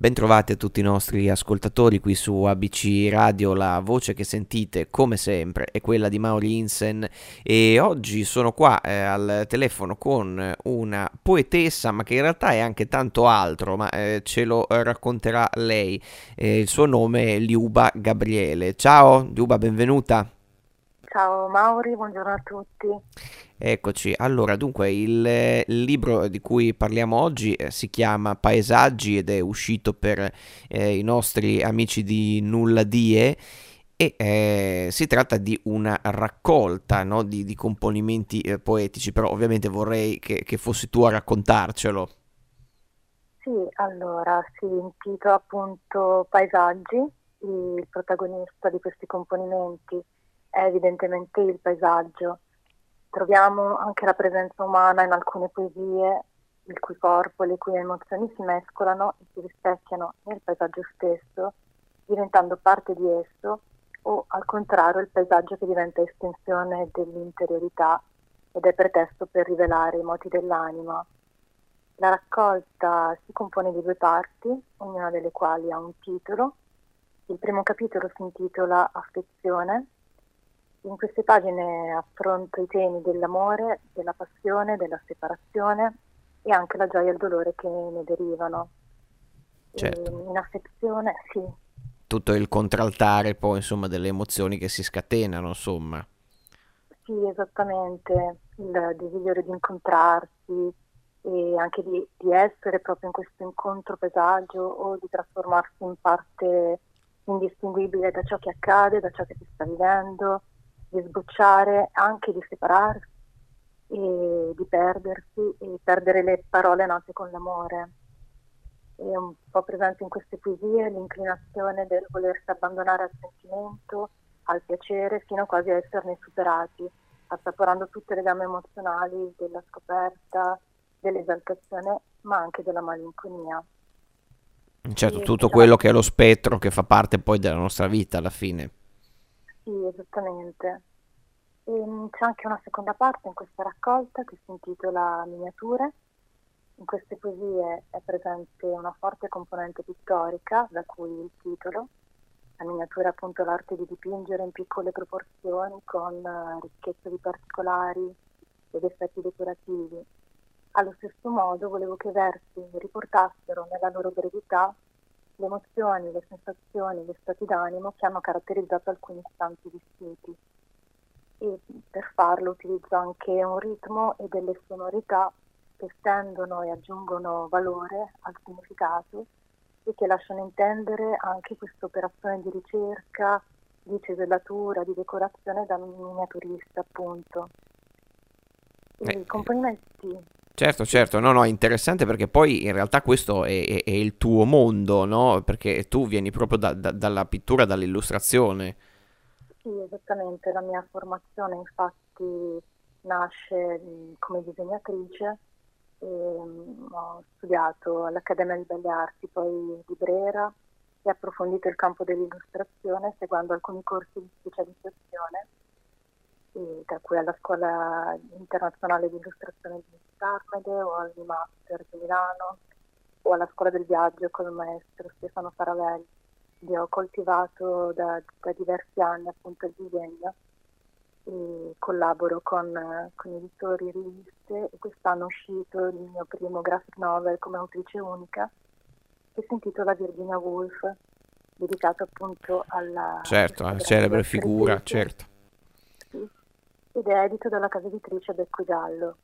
Bentrovati a tutti i nostri ascoltatori qui su ABC Radio, la voce che sentite come sempre è quella di Mauri Insen e oggi sono qua eh, al telefono con una poetessa ma che in realtà è anche tanto altro, ma eh, ce lo racconterà lei. Eh, il suo nome è Liuba Gabriele. Ciao Liuba, benvenuta. Ciao Mauri, buongiorno a tutti. Eccoci, allora dunque il, il libro di cui parliamo oggi eh, si chiama Paesaggi ed è uscito per eh, i nostri amici di Nulla Die e eh, si tratta di una raccolta no, di, di, componimenti eh, poetici, però ovviamente vorrei che, che, fossi tu a raccontarcelo. Sì, allora si intitola appunto Paesaggi, il protagonista di questi componimenti è evidentemente il paesaggio. Troviamo anche la presenza umana in alcune poesie, il cui corpo e le cui emozioni si mescolano e si rispecchiano nel paesaggio stesso, diventando parte di esso, o al contrario il paesaggio che diventa estensione dell'interiorità ed è pretesto per rivelare i moti dell'anima. La raccolta si compone di due parti, ognuna delle quali ha un titolo. Il primo capitolo si intitola Affezione in queste pagine affronto i temi dell'amore, della passione, della separazione e anche la gioia e il dolore che ne derivano. Certo. In affezione, sì. Tutto il contraltare poi, insomma, delle emozioni che si scatenano, insomma. Sì, esattamente. Il desiderio di incontrarsi e anche di, di essere proprio in questo incontro paesaggio o di trasformarsi in parte indistinguibile da ciò che accade, da ciò che si sta vivendo di sbocciare, anche di separarsi e di perdersi e perdere le parole nate con l'amore. È un po' presente in queste poesie l'inclinazione del volersi abbandonare al sentimento, al piacere, fino quasi a esserne superati, assaporando tutte le gambe emozionali della scoperta, dell'esaltazione, ma anche della malinconia. Certo, tutto diciamo quello che è lo spettro che fa parte poi della nostra vita alla fine. Sì, esattamente. E ehm, c'è anche una seconda parte in questa raccolta che si intitola Miniature. In queste poesie è presente una forte componente pittorica, da cui il titolo. La miniatura è appunto l'arte di dipingere in piccole proporzioni con eh, ricchezza di particolari ed effetti decorativi. Allo stesso modo volevo che i versi riportassero nella loro brevità le emozioni, le sensazioni, gli stati d'animo che hanno caratterizzato alcuni istanti distinti. E per farlo utilizzo anche un ritmo e delle sonorità che stendono e aggiungono valore al significato e che lasciano intendere anche questa operazione di ricerca, di cesellatura, di decorazione da miniaturista appunto. I componimenti Certo, certo, no, no, interessante perché poi in realtà questo è, è, è il tuo mondo, no? Perché tu vieni proprio da, da, dalla pittura, dall'illustrazione. Sì, esattamente, la mia formazione infatti nasce come disegnatrice ho studiato all'Accademia di Belle Arti, poi di Brera e approfondito il campo dell'illustrazione seguendo alcuni corsi di specializzazione tra cui alla Scuola Internazionale di Illustrazione di Carmede o al Master di Milano o alla Scuola del Viaggio con il maestro Stefano Faravelli. Io ho coltivato da, da, diversi anni appunto il disegno e collaboro con, con editori e riviste e quest'anno è uscito il mio primo graphic novel come autrice unica che si intitola Virginia Woolf dedicato appunto alla certo, alla celebre figura, certo ed è edito dalla casa editrice Becco Giallo.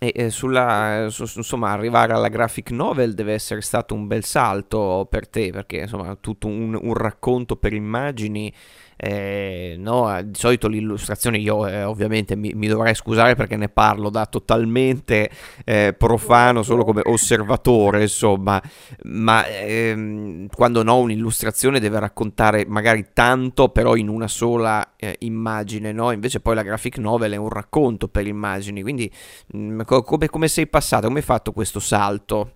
E eh, sulla, su, insomma, arrivare alla graphic novel deve essere stato un bel salto per te, perché insomma, tutto un, un racconto per immagini eh, no, di solito l'illustrazione io eh, ovviamente mi, mi, dovrei scusare perché ne parlo da totalmente eh, profano solo come osservatore insomma. Ma ehm, quando no un'illustrazione deve raccontare magari tanto però in una sola eh, immagine no? Invece poi la graphic novel è un racconto per immagini quindi mh, mm, come, come sei passato? Come hai fatto questo salto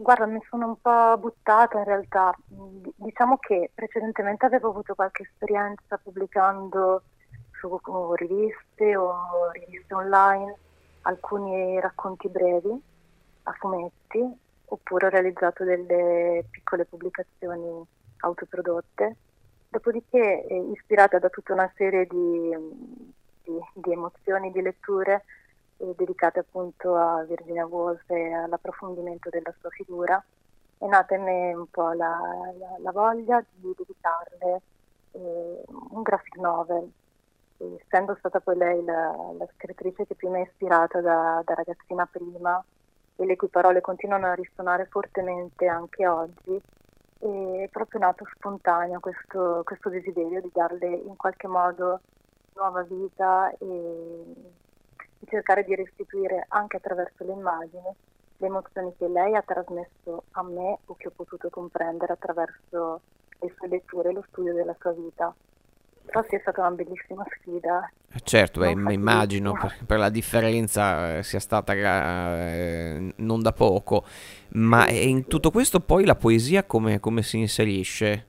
Guarda, mi sono un po' buttata in realtà. Diciamo che precedentemente avevo avuto qualche esperienza pubblicando su riviste o riviste online alcuni racconti brevi a fumetti oppure ho realizzato delle piccole pubblicazioni autoprodotte. Dopodiché, eh, ispirata da tutta una serie di, di, di emozioni, di letture, eh, dedicate appunto a Virginia Woolf e all'approfondimento della sua figura, è nata in me un po' la, la, la voglia di dedicarle eh, un graphic novel, essendo stata poi lei la, la, scrittrice che più mi ha ispirata da, da ragazzina prima e le cui parole continuano a risuonare fortemente anche oggi, è proprio nato spontaneo questo, questo desiderio di darle in qualche modo nuova vita e cercare di restituire anche attraverso le immagini le emozioni che lei ha trasmesso a me o che ho potuto comprendere attraverso le sue letture e lo studio della sua vita. Però sì, è stata una bellissima sfida. Eh, certo, beh, immagino per, per, la differenza eh, sia stata eh, non da poco, ma sì, in tutto questo poi la poesia come, come, si inserisce?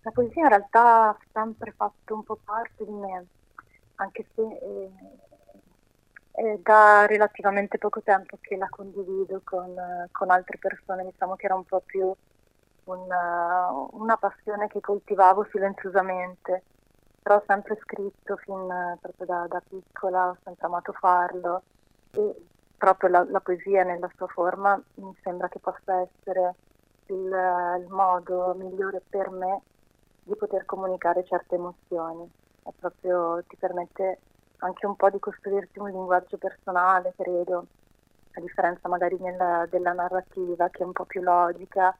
La poesia in realtà ha sempre fatto un po' parte di me, anche se eh, è da relativamente poco tempo che la condivido con, con altre persone, diciamo che era un po' più una, una passione che coltivavo silenziosamente, però ho sempre scritto fin proprio da, da piccola, ho sempre amato farlo e proprio la, la, poesia nella sua forma mi sembra che possa essere il, il, modo migliore per me di poter comunicare certe emozioni. È proprio, ti permette anche un po' di costruirti un linguaggio personale, credo, a differenza magari nella, della narrativa che è un po' più logica.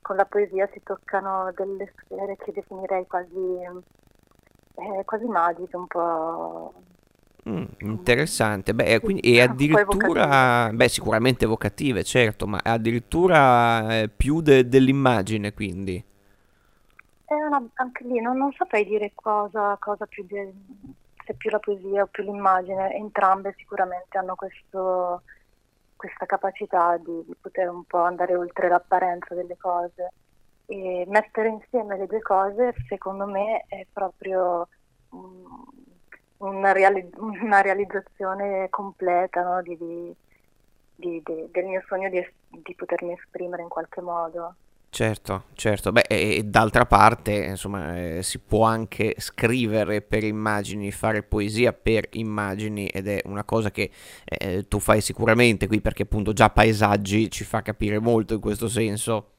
Con la poesia si toccano delle sfere che definirei quasi, eh, quasi magiche, un po'... Mm, interessante, beh, quindi, e addirittura, beh, sicuramente evocative, certo, ma addirittura eh, più de- dell'immagine, quindi. Una, anche lì non, non, saprei dire cosa, cosa più, de- se più la poesia o più l'immagine, entrambe sicuramente hanno questo, questa capacità di, di, poter un po' andare oltre l'apparenza delle cose e mettere insieme le due cose secondo me è proprio una, reali- una, realizzazione completa no? di, di, del mio sogno di potermi esprimere in qualche modo. Certo, certo. Beh, e, d'altra parte, insomma, eh, si può anche scrivere per immagini, fare poesia per immagini ed è una cosa che eh, tu fai sicuramente qui perché appunto già paesaggi ci fa capire molto in questo senso.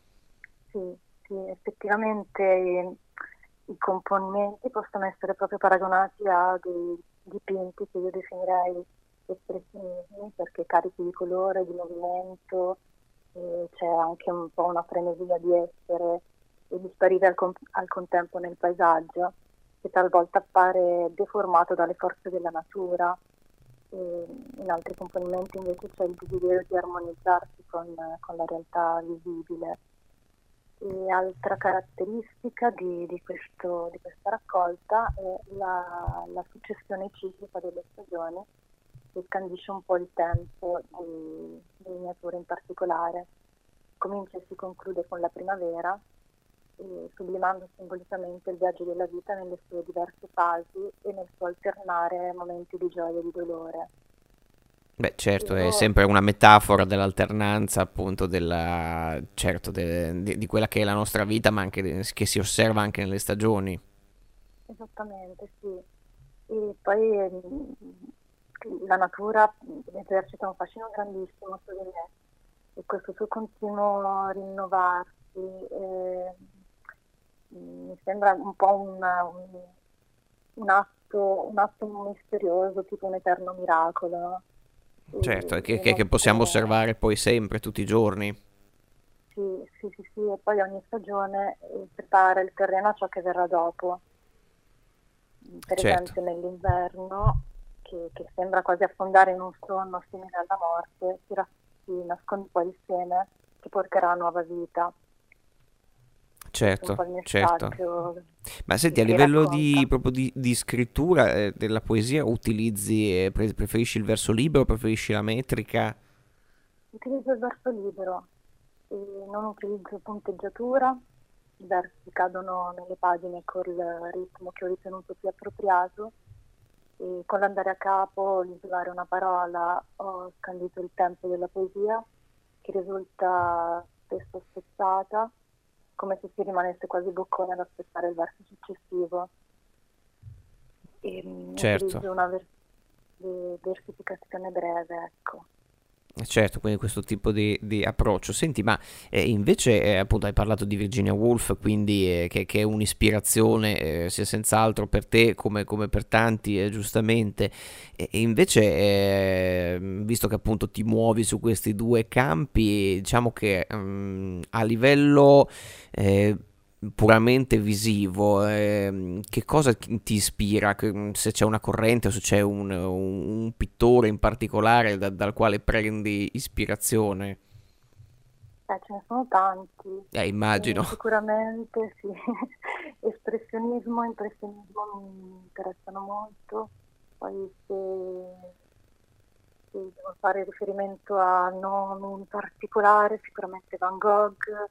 Sì, sì, effettivamente i, i componimenti possono essere proprio paragonati a dei dipinti che io definirei espressionismi perché carichi di colore, di movimento, c'è anche un po' una frenesia di essere e di sparire al, con- al contempo nel paesaggio, che talvolta appare deformato dalle forze della natura. E in altri componimenti invece c'è il desiderio di armonizzarsi con, con la realtà visibile. E altra caratteristica di, di, questo, di questa raccolta è la, la, successione ciclica delle stagioni scandisce un po' il tempo di, di miniature in particolare. Comincia e si conclude con la primavera, sublimando simbolicamente il viaggio della vita nelle sue diverse fasi e nel suo alternare momenti di gioia e di dolore. Beh, certo, è sempre una metafora dell'alternanza, appunto, della, certo, de, de, di quella che è la nostra vita, ma anche che si osserva anche nelle stagioni. Esattamente, sì. E poi la natura esercita un fascino grandissimo su di me e questo suo continuo rinnovarsi eh, mi sembra un po' una, un, un, atto, un, atto, misterioso, tipo un eterno miracolo. Certo, e, che, che, che, possiamo osservare poi sempre, tutti i giorni. Sì, sì, sì, sì, e poi ogni stagione eh, prepara il terreno a ciò che verrà dopo. Per certo. esempio nell'inverno che, che, sembra quasi affondare in un sonno simile alla morte, si, si nasconde poi il seme che porterà a nuova vita. Certo, certo. Ma senti, a livello di, proprio di, di scrittura eh, della poesia, utilizzi, eh, preferisci il verso libero, preferisci la metrica? Utilizzo il verso libero, e non utilizzo punteggiatura, i versi cadono nelle pagine col ritmo che ho ritenuto più appropriato e con l'andare a capo, l'isolare una parola, ho scandito il tempo della poesia che risulta spesso spezzata, come se si rimanesse quasi boccone ad aspettare il verso successivo. E, mm, certo. una vers- versificazione breve, ecco. Certo, quindi questo tipo di, di approccio. Senti, ma eh, invece eh, appunto hai parlato di Virginia Woolf, quindi eh, che, che, è un'ispirazione eh, sia senz'altro per te come, come per tanti, eh, giustamente. E invece, eh, visto che appunto ti muovi su questi due campi, diciamo che um, a livello puramente visivo, eh, che cosa ti ispira? Mm, se c'è una corrente o se c'è un, un, pittore in particolare da, dal quale prendi ispirazione? Eh, ce ne sono tanti. Eh, immagino. Eh, sicuramente sì. Espressionismo e impressionismo mi interessano molto. Poi se, se devo fare riferimento a nomi in particolare, sicuramente Van Gogh.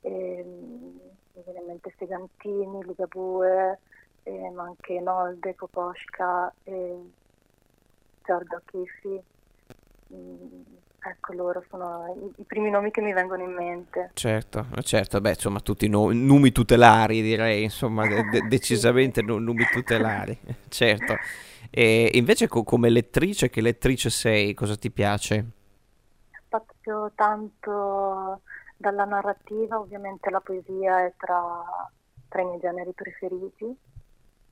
Ehm, mi viene in mente Segantini, Ligabue, eh, ma anche Nolde, Kokoschka, eh, Giorgio Chiffi. Mm, ecco, loro sono i, i, primi nomi che mi vengono in mente. Certo, certo, beh, insomma, tutti no, numi tutelari, direi, insomma, de- de- decisamente sì. numi tutelari, certo. E invece co- come lettrice, che lettrice sei? Cosa ti piace? Spazio tanto dalla narrativa ovviamente la poesia è tra, tra i miei generi preferiti,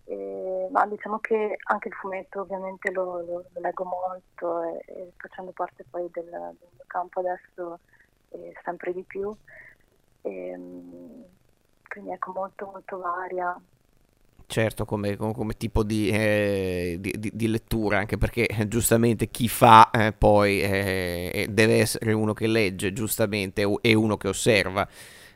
e, ma diciamo che anche il fumetto ovviamente lo, lo, lo leggo molto e, e, facendo parte poi del, del mio campo adesso eh, sempre di più. E, quindi ecco molto molto varia, Certo, come, come, tipo di, eh, di, di, di, lettura, anche perché eh, giustamente chi fa eh, poi eh, eh, deve essere uno che legge, giustamente, e uno che osserva,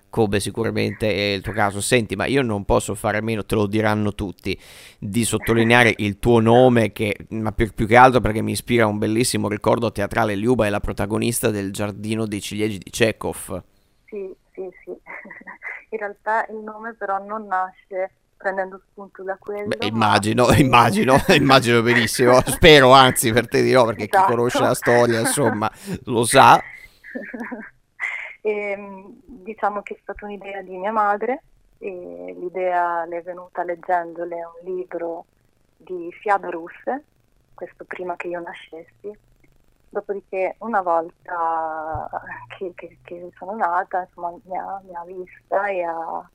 come sicuramente è il tuo caso. Senti, ma io non posso fare a meno, te lo diranno tutti, di sottolineare il tuo nome, che, ma più, più che altro perché mi ispira a un bellissimo ricordo teatrale. Liuba è la protagonista del Giardino dei ciliegi di Chekhov. Sì, sì, sì. In realtà il nome però non nasce prendendo spunto da quello. Beh, immagino, ma... immagino, immagino benissimo. Spero anzi per te di no, perché esatto. chi conosce la storia, insomma, lo sa. e, ehm, diciamo che è stata un'idea di mia madre e l'idea le è venuta leggendole un libro di fiabe russe, questo prima che io nascessi. Dopodiché una volta che, che, che sono nata, insomma, mi ha, mi ha vista e ha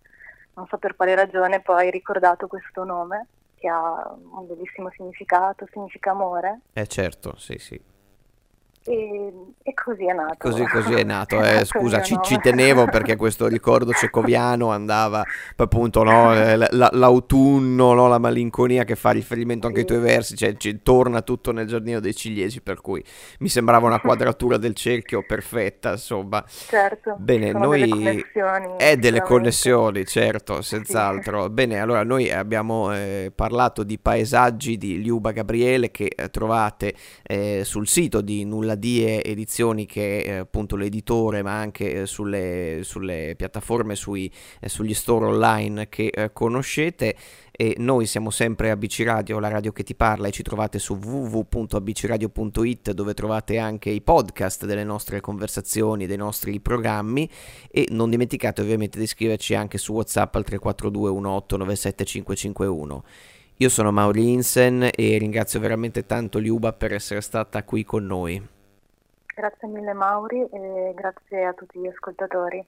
non so per quale ragione poi ricordato questo nome che ha un bellissimo significato, significa amore. Eh certo, sì sì. E, e, così è nato. Così, così è nato. Eh, scusa, ci, ci, tenevo perché questo ricordo cecoviano andava appunto no, eh, l'autunno, no, la malinconia che fa riferimento anche ai tuoi versi, cioè ci, torna tutto nel giardino dei ciliegi, per cui mi sembrava una quadratura del cerchio perfetta, insomma. Certo. Bene, noi... Delle connessioni. È delle connessioni, certo, senz'altro. Sì. Bene, allora noi abbiamo eh, parlato di paesaggi di Liuba Gabriele che eh, trovate eh, sul sito di Nulla la Die Edizioni che è appunto l'editore ma anche eh, sulle, sulle piattaforme, sui, eh, sugli store online che eh, conoscete e noi siamo sempre ABC Radio, la radio che ti parla e ci trovate su www.abcradio.it dove trovate anche i podcast delle nostre conversazioni, dei nostri programmi e non dimenticate ovviamente di iscriverci anche su WhatsApp al 342 18 97551. Io sono Mauri Insen e ringrazio veramente tanto Liuba per essere stata qui con noi. Grazie mille Mauri e grazie a tutti gli ascoltatori.